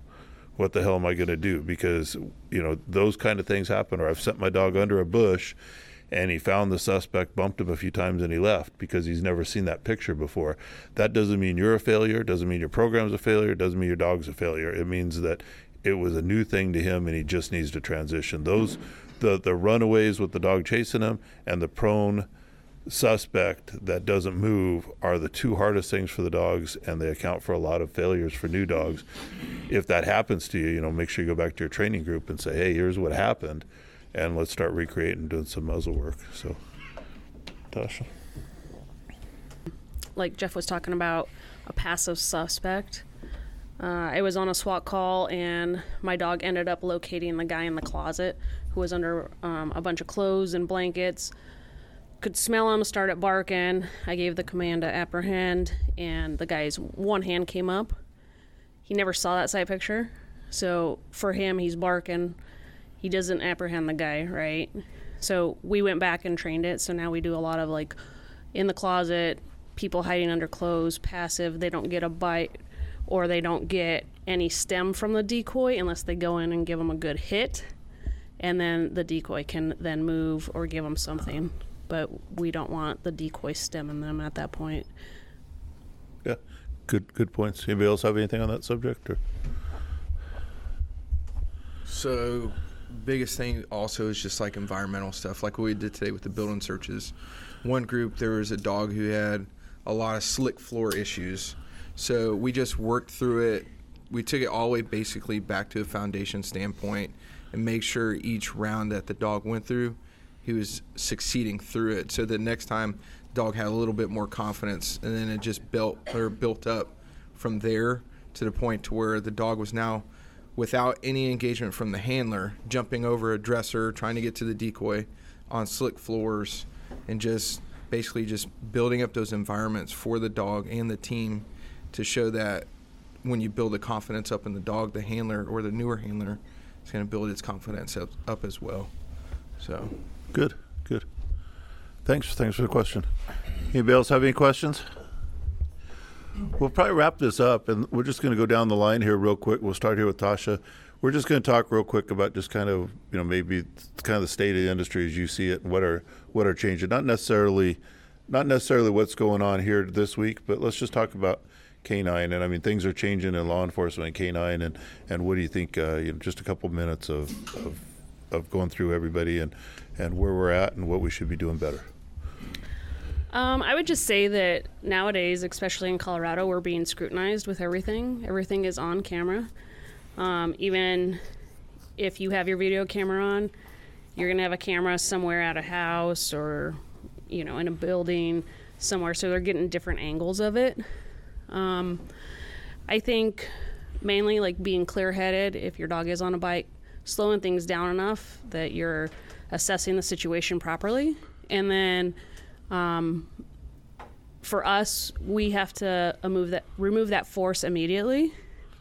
Speaker 1: what the hell am I going to do? Because you know those kind of things happen. Or I've sent my dog under a bush, and he found the suspect, bumped him a few times, and he left because he's never seen that picture before. That doesn't mean you're a failure, doesn't mean your program's a failure, doesn't mean your dog's a failure. It means that it was a new thing to him and he just needs to transition. Those the the runaways with the dog chasing him and the prone suspect that doesn't move are the two hardest things for the dogs and they account for a lot of failures for new dogs. If that happens to you, you know, make sure you go back to your training group and say, "Hey, here's what happened." and let's start recreating doing some muzzle work. So, Tasha.
Speaker 6: Like Jeff was talking about, a passive suspect. Uh, I was on a SWAT call, and my dog ended up locating the guy in the closet who was under um, a bunch of clothes and blankets. Could smell him, started barking. I gave the command to apprehend, and the guy's one hand came up. He never saw that side picture, so for him, he's barking he doesn't apprehend the guy, right? So we went back and trained it. So now we do a lot of like in the closet, people hiding under clothes, passive. They don't get a bite or they don't get any stem from the decoy unless they go in and give them a good hit. And then the decoy can then move or give them something. But we don't want the decoy stemming them at that point.
Speaker 1: Yeah, good good points. Anybody else have anything on that subject? Or?
Speaker 4: So biggest thing also is just like environmental stuff, like what we did today with the building searches. One group, there was a dog who had a lot of slick floor issues. So we just worked through it. We took it all the way basically back to a foundation standpoint and make sure each round that the dog went through, he was succeeding through it. So the next time, dog had a little bit more confidence, and then it just built or built up from there to the point to where the dog was now – without any engagement from the handler, jumping over a dresser, trying to get to the decoy on slick floors, and just basically just building up those environments for the dog and the team to show that when you build the confidence up in the dog, the handler or the newer handler is going to build its confidence up, up as well. So,
Speaker 1: good, good. Thanks, thanks for the question. Anybody else have any questions? We'll probably wrap this up, and we're just going to go down the line here real quick. We'll start here with Tasha. We're just going to talk real quick about just kind of you know maybe kind of the state of the industry as you see it, and what are what are changing. Not necessarily, not necessarily what's going on here this week, but let's just talk about canine. And I mean things are changing in law enforcement and canine. And and what do you think? Uh, you know, just a couple minutes of, of of going through everybody and and where we're at and what we should be doing better.
Speaker 6: Um, I would just say that nowadays, especially in Colorado, we're being scrutinized with everything. Everything is on camera. Um, even if you have your video camera on, you're going to have a camera somewhere at a house or, you know, in a building somewhere. So they're getting different angles of it. Um, I think mainly like being clear headed if your dog is on a bike, slowing things down enough that you're assessing the situation properly, and then. Um, for us, we have to remove that remove that force immediately,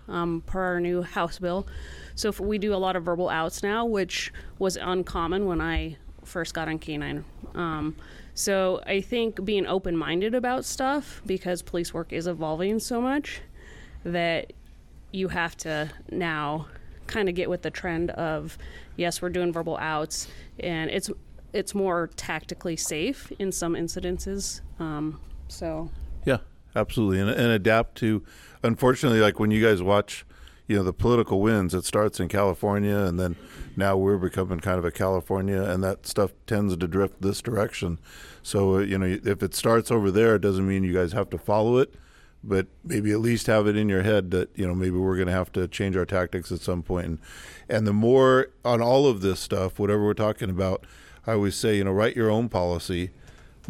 Speaker 6: um, per our new House bill. So if we do a lot of verbal outs now, which was uncommon when I first got on canine. Um, so I think being open minded about stuff because police work is evolving so much that you have to now kind of get with the trend of yes, we're doing verbal outs, and it's it's more tactically safe in some incidences. Um, so
Speaker 1: Yeah, absolutely, and, and adapt to. Unfortunately, like when you guys watch, you know, the political winds, it starts in California, and then now we're becoming kind of a California, and that stuff tends to drift this direction. So uh, you know, if it starts over there, it doesn't mean you guys have to follow it, but maybe at least have it in your head that you know maybe we're going to have to change our tactics at some point. And and the more on all of this stuff, whatever we're talking about, I always say, you know, write your own policy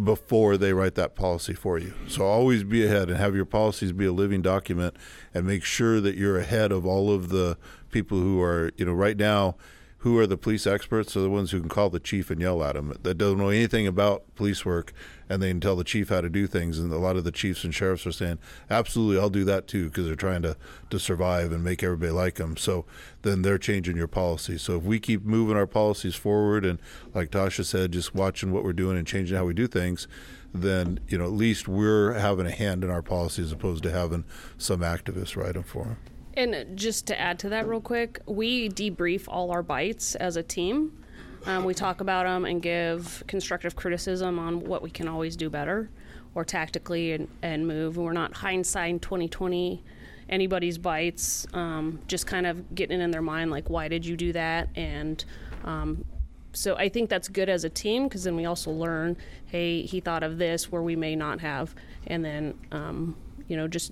Speaker 1: before they write that policy for you. So always be ahead and have your policies be a living document and make sure that you're ahead of all of the people who are, you know, right now, who are the police experts are the ones who can call the chief and yell at him. That don't know anything about police work and they can tell the chief how to do things and a lot of the chiefs and sheriffs are saying absolutely i'll do that too because they're trying to, to survive and make everybody like them so then they're changing your policy. So if we keep moving our policies forward and like tasha said just watching what we're doing and changing how we do things then you know at least we're having a hand in our policy as opposed to having some activists write them for them
Speaker 6: And just to add to that, real quick, we debrief all our bites as a team. Um, we talk about them and give constructive criticism on what we can always do better or tactically and, and move. We're not hindsight 2020 anybody's bites, um, just kind of getting in their mind, like, why did you do that? And um, so I think that's good as a team because then we also learn, hey, he thought of this where we may not have. And then, um, you know, just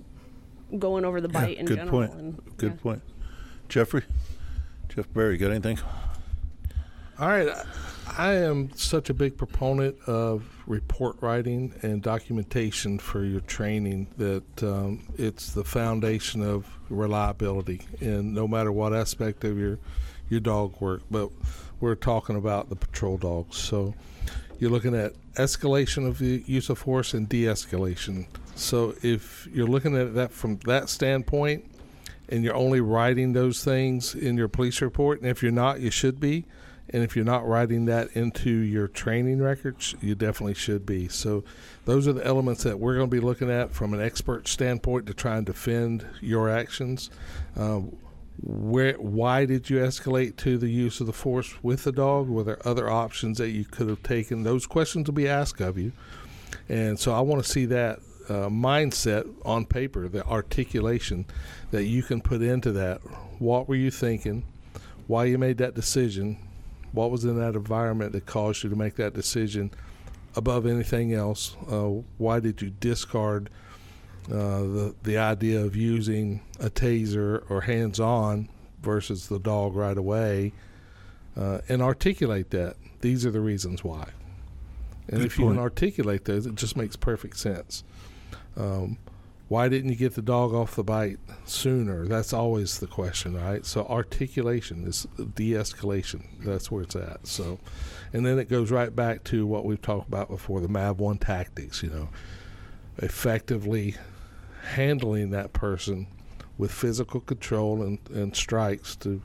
Speaker 6: going over the bite in
Speaker 1: good
Speaker 6: general.
Speaker 1: point
Speaker 6: And,
Speaker 1: good
Speaker 6: yeah.
Speaker 1: point jeffrey jeff barry got anything
Speaker 5: All right. I- I am such a big proponent of report writing and documentation for your training that um, it's the foundation of reliability in no matter what aspect of your your dog work. But we're talking about the patrol dogs, so you're looking at escalation of the use of force and de-escalation. So if you're looking at that from that standpoint, and you're only writing those things in your police report, and if you're not, you should be. And if you're not writing that into your training records, you definitely should be. So, those are the elements that we're going to be looking at from an expert standpoint to try and defend your actions. Uh, where, why did you escalate to the use of the force with the dog? Were there other options that you could have taken? Those questions will be asked of you. And so I want to see that uh, mindset on paper, the articulation that you can put into that. What were you thinking? Why you made that decision? What was in that environment that caused you to make that decision above anything else? Uh, why did you discard uh, the the idea of using a taser or hands on versus the dog right away? Uh, and articulate that. These are the reasons why. And
Speaker 1: Good
Speaker 5: if you can articulate those, it just makes perfect sense. Um, why didn't you get the dog off the bite sooner? That's always the question, right? So articulation is de-escalation. That's where it's at. So, and then it goes right back to what we've talked about before: the MAV one tactics. You know, effectively handling that person with physical control and, and strikes to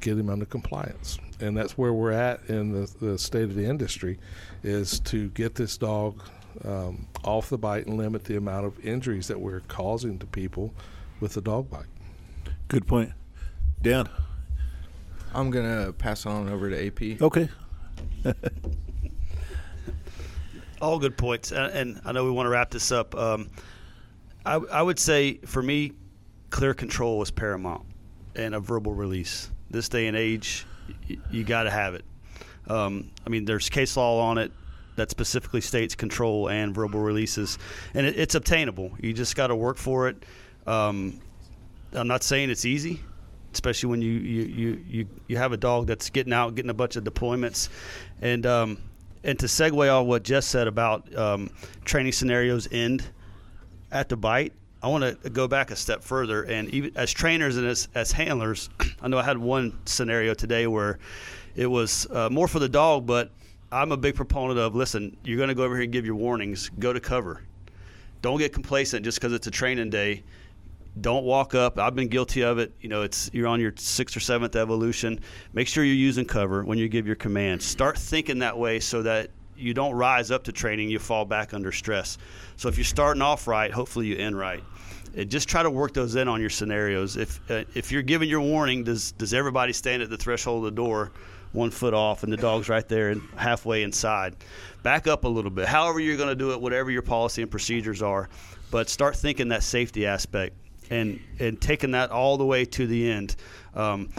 Speaker 5: get him under compliance. And that's where we're at in the, the state of the industry, is to get this dog um, off the bite and limit the amount of injuries that we're causing to people with the dog bite.
Speaker 1: good point dan
Speaker 4: I'm gonna pass it on over to AP.
Speaker 1: okay
Speaker 3: All good points, and, and I know we want to wrap this up. Um, I, I would say for me, clear control is paramount, and a verbal release. This day and age, y- you got to have it. Um, I mean, there's case law on it that specifically states control and verbal releases, and it, it's obtainable. You just got to work for it. Um, I'm not saying it's easy, especially when you, you, you, you, you have a dog that's getting out, getting a bunch of deployments, and um, and to segue on what Jess said about um, training scenarios end at the bite, I want to go back a step further, and even as trainers and as, as handlers, I know I had one scenario today where it was uh, more for the dog, but I'm a big proponent of listen, you're going to go over here and give your warnings, go to cover. Don't get complacent just because it's a training day. Don't walk up. I've been guilty of it. You know, it's you're on your sixth or seventh evolution. Make sure you're using cover when you give your commands. Start thinking that way so that you don't rise up to training, you fall back under stress. So if you're starting off right, hopefully you end right. And just try to work those in on your scenarios. If uh, if you're giving your warning, does does everybody stand at the threshold of the door, one foot off, and the dog's right there and halfway inside? Back up a little bit. However you're going to do it, whatever your policy and procedures are, but start thinking that safety aspect and and taking that all the way to the end. Um,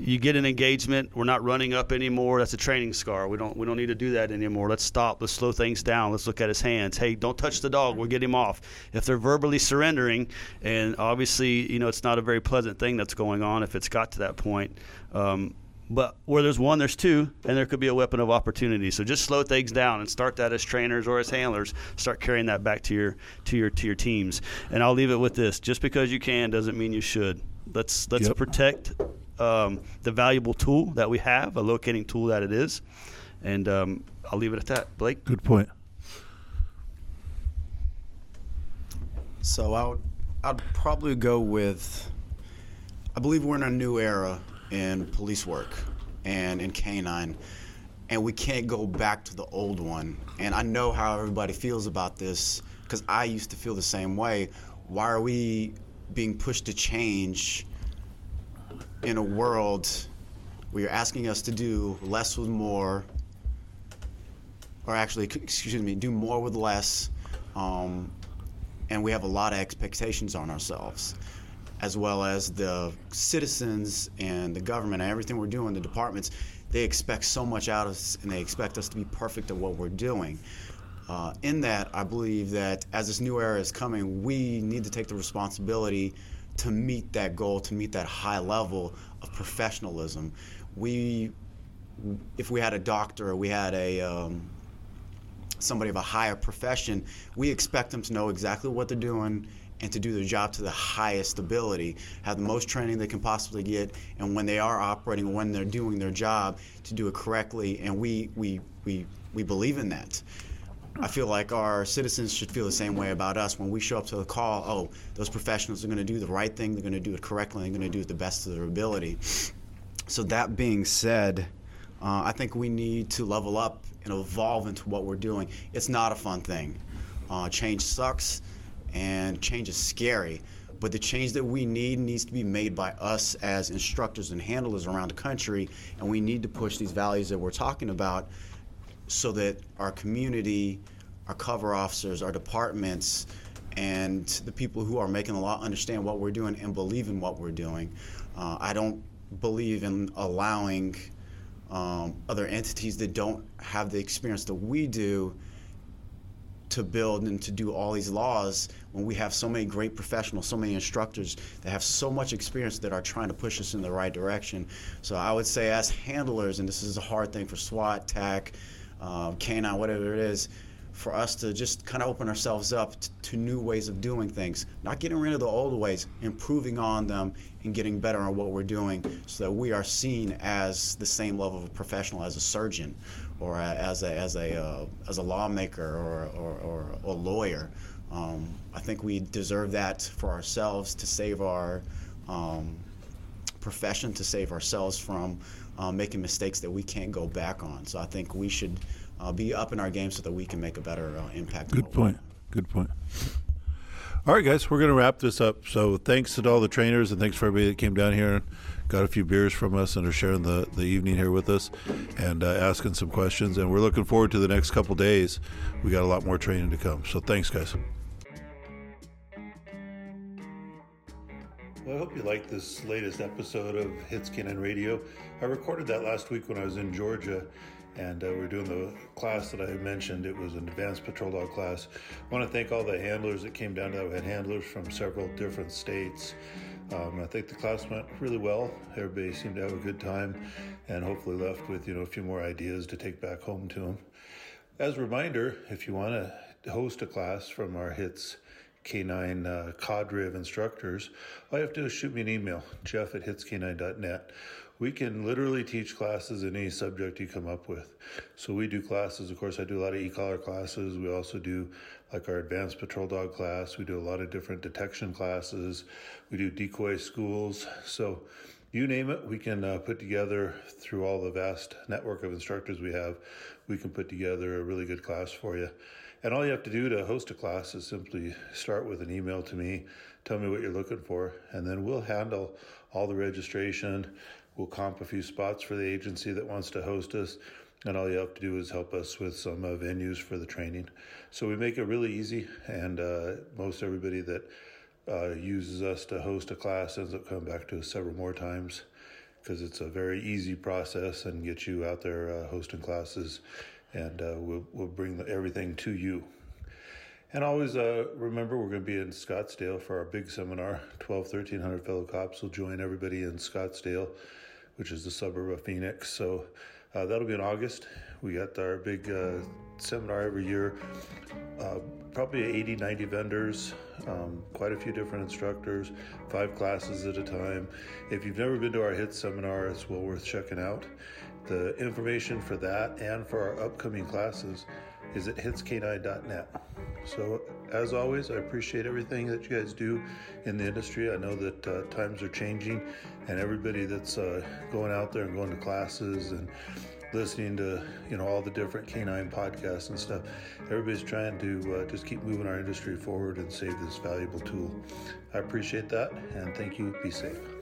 Speaker 3: you get an engagement. We're not running up anymore. That's a training scar. We don't we don't need to do that anymore. Let's stop. Let's slow things down. Let's look at his hands. Hey, don't touch the dog. We'll get him off. If they're verbally surrendering, and obviously you know it's not a very pleasant thing that's going on if it's got to that point. Um, but where there's one, there's two, and there could be a weapon of opportunity. So just slow things down and start that as trainers or as handlers. Start carrying that back to your to your to your teams. And I'll leave it with this: just because you can doesn't mean you should. Let's let's
Speaker 1: Yep.
Speaker 3: protect um, the valuable tool that we have, a locating tool that it is. And um, I'll leave it at that. Blake.
Speaker 1: Good point.
Speaker 2: So I would, I'd probably go with. I believe we're in a new era in police work and in canine, and we can't go back to the old one. And I know how everybody feels about this because I used to feel the same way. Why are we being pushed to change in a world where you're asking us to do less with more, or actually, excuse me, do more with less? Um, and we have a lot of expectations on ourselves, as well as the citizens and the government and everything we're doing, the departments. They expect so much out of us, and they expect us to be perfect at what we're doing. Uh, in that, I believe that as this new era is coming, we need to take the responsibility to meet that goal, to meet that high level of professionalism. We, if we had a doctor or we had a um, somebody of a higher profession, we expect them to know exactly what they're doing and to do their job to the highest ability, have the most training they can possibly get, and when they are operating, when they're doing their job, to do it correctly. And we we we we believe in that. I feel like our citizens should feel the same way about us when we show up to the call. Oh, those professionals are going to do the right thing. They're going to do it correctly. They're going to do it the best of their ability. So that being said, uh, I think we need to level up and evolve into what we're doing. It's not a fun thing. Uh, change sucks, and change is scary. But the change that we need needs to be made by us as instructors and handlers around the country, and we need to push these values that we're talking about so that our community, our cover officers, our departments, and the people who are making the law understand what we're doing and believe in what we're doing. Uh, I don't believe in allowing um, other entities that don't have the experience that we do to build and to do all these laws when we have so many great professionals, so many instructors that have so much experience that are trying to push us in the right direction. So I would say, as handlers, and this is a hard thing for SWAT, TAC, um, canine, whatever it is, for us to just kind of open ourselves up t- to new ways of doing things, not getting rid of the old ways, improving on them, and getting better on what we're doing, so that we are seen as the same level of a professional as a surgeon, or a, as a as a uh, as a lawmaker or or, or, or lawyer. Um, I think we deserve that for ourselves to save our um, profession, to save ourselves from uh, making mistakes that we can't go back on. So I think we should uh, be up in our game so that we can make a better uh, impact.
Speaker 1: Good point. Good point. All right, guys, we're going to wrap this up. So thanks to all the trainers and thanks for everybody that came down here and got a few beers from us and are sharing the, the evening here with us and uh, asking some questions. And we're looking forward to the next couple days. We got a lot more training to come. So thanks, guys. Well, I hope you liked this latest episode of Hits Canine Radio. I recorded that last week when I was in Georgia, and uh, we are doing the class that I had mentioned. It was an advanced patrol dog class. I want to thank all the handlers that came down to that. We had handlers from several different states. Um, I think the class went really well. Everybody seemed to have a good time, and hopefully left with you know a few more ideas to take back home to them. As a reminder, if you want to host a class from our Hits canine uh, cadre of instructors, all you have to do is shoot me an email, jeff at HITSK9.net. We can literally teach classes in any subject you come up with. So we do classes, of course, I do a lot of e-collar classes. We also do like our advanced patrol dog class. We do a lot of different detection classes. We do decoy schools. So you name it, we can uh, put together through all the vast network of instructors we have, we can put together a really good class for you. And all you have to do to host a class is simply start with an email to me, tell me what you're looking for, and then we'll handle all the registration. We'll comp a few spots for the agency that wants to host us. And all you have to do is help us with some uh, venues for the training. So we make it really easy, and uh, most everybody that uh, uses us to host a class ends up coming back to us several more times because it's a very easy process and get you out there uh, hosting classes and uh, we'll, we'll bring the, everything to you. And always uh, remember, we're going to be in Scottsdale for our big seminar. 12, 1300 fellow cops will join everybody in Scottsdale, which is the suburb of Phoenix. So uh, that'll be in August. We got our big uh, seminar every year. Uh, probably 80, 90 vendors, um, quite a few different instructors, five classes at a time. If you've never been to our HIT seminar, it's well worth checking out. The information for that and for our upcoming classes is at HITSK9.net. So, as always, I appreciate everything that you guys do in the industry. I know that uh, times are changing, and everybody that's uh, going out there and going to classes and listening to you know all the different canine podcasts and stuff. Everybody's trying to uh, just keep moving our industry forward and save this valuable tool. I appreciate that, and thank you. Be safe.